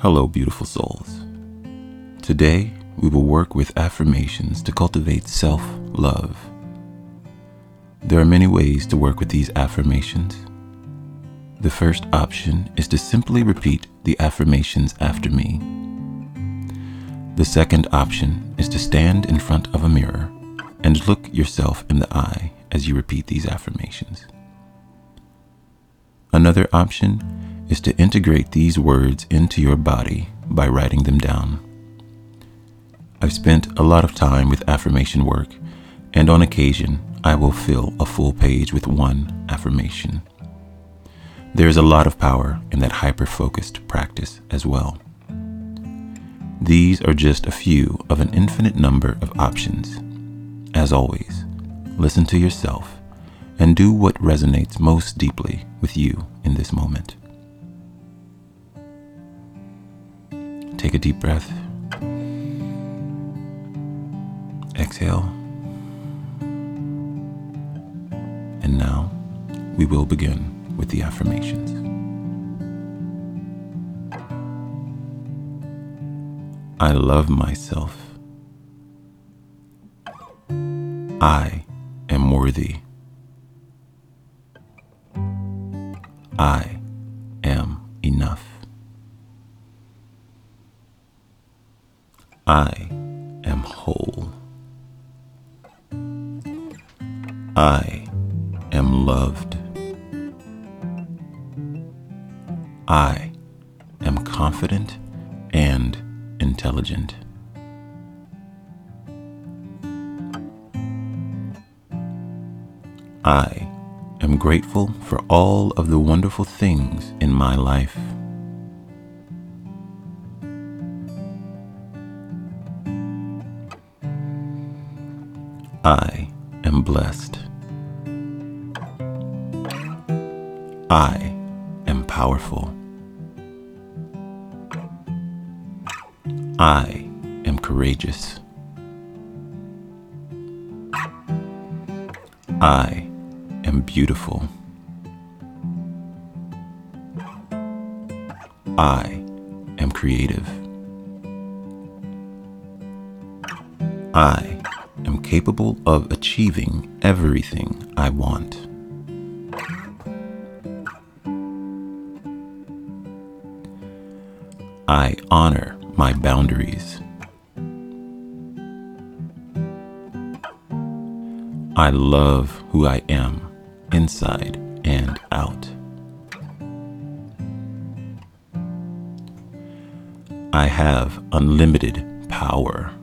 Hello, beautiful souls. Today, we will work with affirmations to cultivate self love. There are many ways to work with these affirmations. The first option is to simply repeat the affirmations after me. The second option is to stand in front of a mirror and look yourself in the eye as you repeat these affirmations. Another option is to integrate these words into your body by writing them down. I've spent a lot of time with affirmation work, and on occasion, I will fill a full page with one affirmation. There is a lot of power in that hyper focused practice as well. These are just a few of an infinite number of options. As always, listen to yourself and do what resonates most deeply with you in this moment. Take a deep breath. Exhale. And now we will begin with the affirmations. I love myself. I am worthy. I am enough. I am whole. I am loved. I am confident and intelligent. I am grateful for all of the wonderful things in my life. Blessed. I am powerful. I am courageous. I am beautiful. I am creative. I capable of achieving everything I want. I honor my boundaries. I love who I am inside and out. I have unlimited power.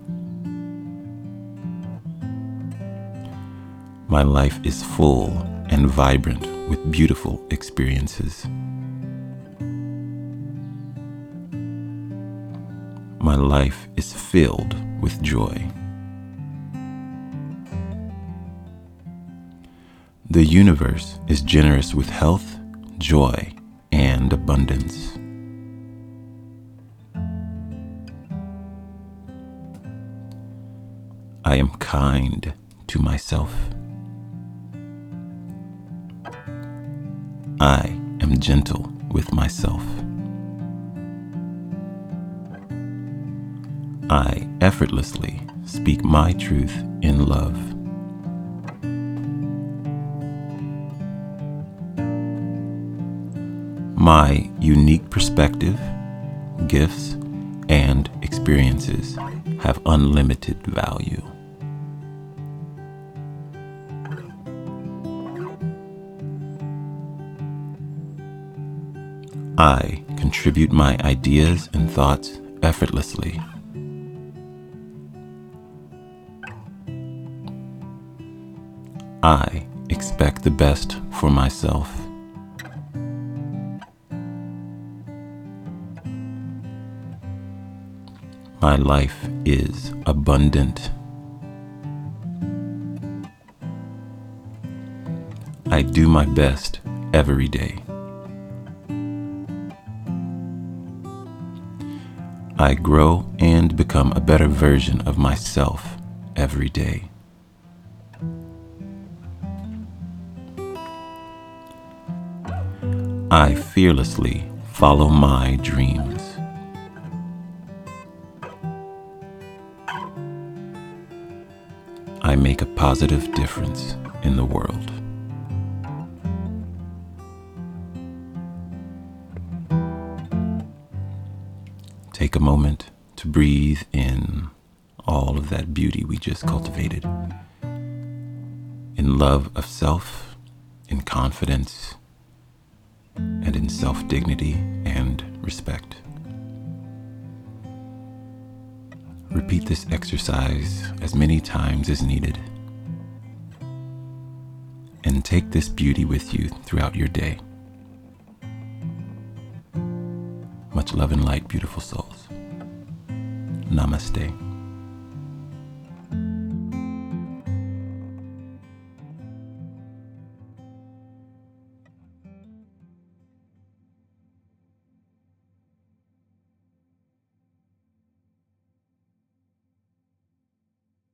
My life is full and vibrant with beautiful experiences. My life is filled with joy. The universe is generous with health, joy, and abundance. I am kind to myself. I am gentle with myself. I effortlessly speak my truth in love. My unique perspective, gifts, and experiences have unlimited value. I contribute my ideas and thoughts effortlessly. I expect the best for myself. My life is abundant. I do my best every day. I grow and become a better version of myself every day. I fearlessly follow my dreams. I make a positive difference in the world. Take a moment to breathe in all of that beauty we just cultivated. In love of self, in confidence, and in self dignity and respect. Repeat this exercise as many times as needed. And take this beauty with you throughout your day. Much love and light, beautiful souls. Namaste.